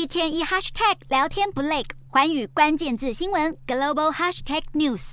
一天一 hashtag 聊天不累，环宇关键字新闻 global hashtag news。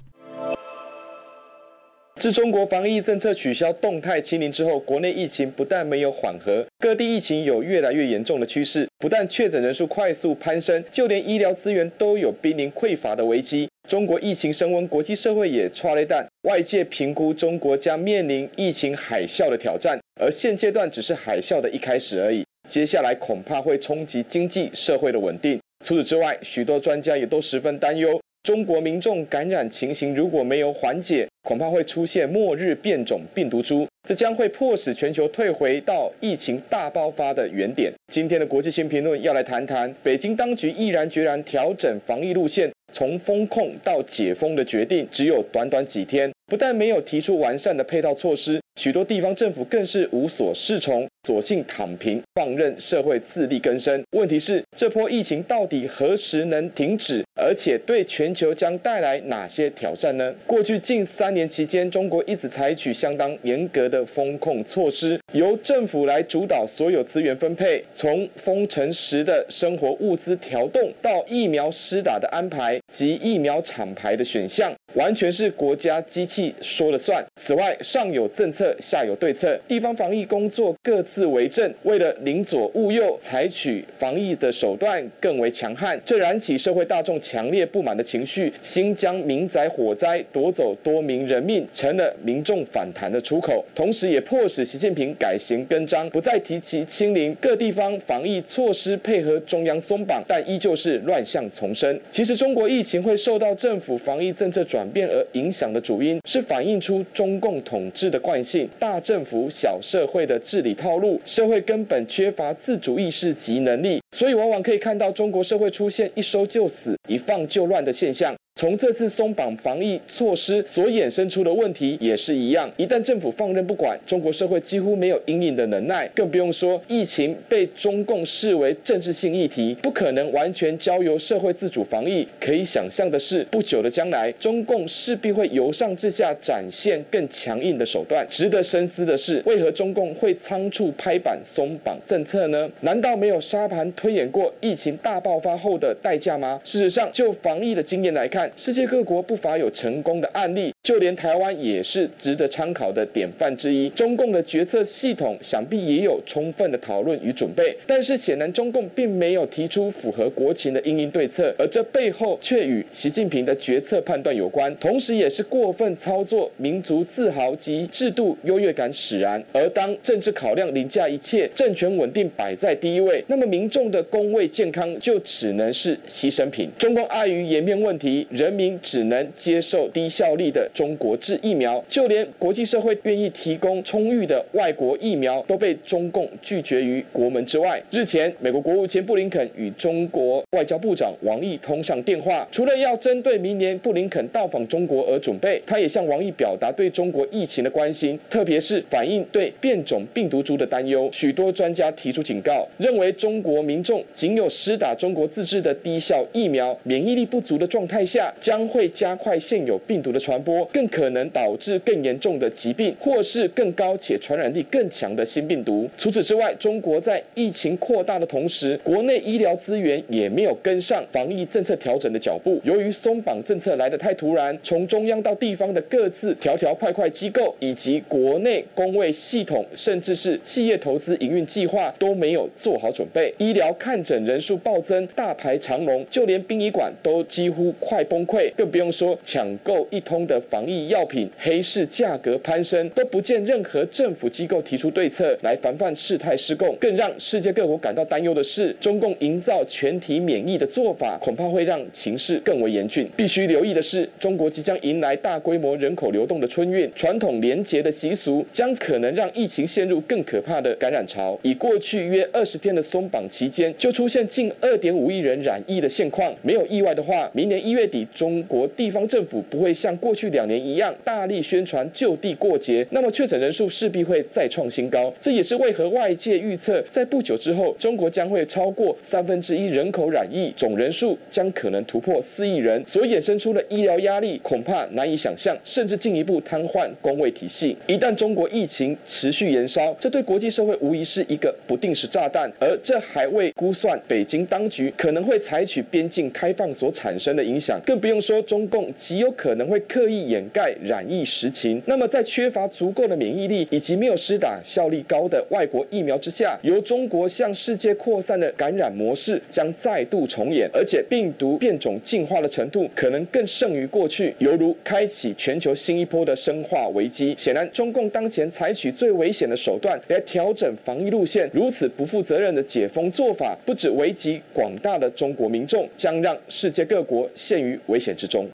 自中国防疫政策取消动态清零之后，国内疫情不但没有缓和，各地疫情有越来越严重的趋势。不但确诊人数快速攀升，就连医疗资源都有濒临匮乏的危机。中国疫情升温，国际社会也抓了一弹，外界评估中国将面临疫情海啸的挑战，而现阶段只是海啸的一开始而已。接下来恐怕会冲击经济社会的稳定。除此之外，许多专家也都十分担忧。中国民众感染情形如果没有缓解，恐怕会出现末日变种病毒株，这将会迫使全球退回到疫情大爆发的原点。今天的国际新评论要来谈谈，北京当局毅然决然调整防疫路线，从封控到解封的决定只有短短几天，不但没有提出完善的配套措施，许多地方政府更是无所适从。索性躺平，放任社会自力更生。问题是，这波疫情到底何时能停止？而且对全球将带来哪些挑战呢？过去近三年期间，中国一直采取相当严格的封控措施，由政府来主导所有资源分配，从封城时的生活物资调动到疫苗施打的安排及疫苗厂牌的选项，完全是国家机器说了算。此外，上有政策，下有对策，地方防疫工作各自。为政，为了宁左勿右，采取防疫的手段更为强悍，这燃起社会大众强烈不满的情绪。新疆民宅火灾夺走多名人命，成了民众反弹的出口，同时也迫使习近平改弦更张，不再提起清零。各地方防疫措施配合中央松绑，但依旧是乱象丛生。其实，中国疫情会受到政府防疫政策转变而影响的主因，是反映出中共统治的惯性，大政府小社会的治理套路。社会根本缺乏自主意识及能力，所以往往可以看到中国社会出现一收就死、一放就乱的现象。从这次松绑防疫措施所衍生出的问题也是一样，一旦政府放任不管，中国社会几乎没有因应的能耐，更不用说疫情被中共视为政治性议题，不可能完全交由社会自主防疫。可以想象的是，不久的将来，中共势必会由上至下展现更强硬的手段。值得深思的是，为何中共会仓促拍板松绑政策呢？难道没有沙盘推演过疫情大爆发后的代价吗？事实上，就防疫的经验来看，世界各国不乏有成功的案例，就连台湾也是值得参考的典范之一。中共的决策系统想必也有充分的讨论与准备，但是显然中共并没有提出符合国情的因应对策，而这背后却与习近平的决策判断有关，同时也是过分操作民族自豪及制度优越感使然。而当政治考量凌驾一切，政权稳定摆在第一位，那么民众的公卫健康就只能是牺牲品。中共碍于颜面问题。人民只能接受低效力的中国制疫苗，就连国际社会愿意提供充裕的外国疫苗，都被中共拒绝于国门之外。日前，美国国务卿布林肯与中国外交部长王毅通上电话，除了要针对明年布林肯到访中国而准备，他也向王毅表达对中国疫情的关心，特别是反映对变种病毒株的担忧。许多专家提出警告，认为中国民众仅有施打中国自制的低效疫苗，免疫力不足的状态下。将会加快现有病毒的传播，更可能导致更严重的疾病，或是更高且传染力更强的新病毒。除此之外，中国在疫情扩大的同时，国内医疗资源也没有跟上防疫政策调整的脚步。由于松绑政策来得太突然，从中央到地方的各自条条块块机构，以及国内工卫系统，甚至是企业投资营运计划都没有做好准备，医疗看诊人数暴增，大排长龙，就连殡仪馆都几乎快崩溃，更不用说抢购一通的房防疫药品，黑市价格攀升，都不见任何政府机构提出对策来防范事态失控。更让世界各国感到担忧的是，中共营造全体免疫的做法，恐怕会让情势更为严峻。必须留意的是，中国即将迎来大规模人口流动的春运，传统连结的习俗将可能让疫情陷入更可怕的感染潮。以过去约二十天的松绑期间，就出现近二点五亿人染疫的现况，没有意外的话，明年一月底。中国地方政府不会像过去两年一样，大力宣传就地过节，那么确诊人数势必会再创新高。这也是为何外界预测，在不久之后，中国将会超过三分之一人口染疫，总人数将可能突破四亿人，所衍生出的医疗压力恐怕难以想象，甚至进一步瘫痪公卫体系。一旦中国疫情持续延烧，这对国际社会无疑是一个不定时炸弹，而这还未估算北京当局可能会采取边境开放所产生的影响，更不用说中共极有可能会刻意掩盖染疫实情。那么，在缺乏足够的免疫力以及没有施打效力高的外国疫苗之下，由中国向世界扩散的感染模式将再度重演，而且病毒变种进化的程度可能更胜于过去，犹如开启全球新一波的生化危机。显然，中共当前采取最危险的手段来调整防疫路线，如此不负责任的解封做法，不止危及广大的中国民众，将让世界各国陷于危险之中。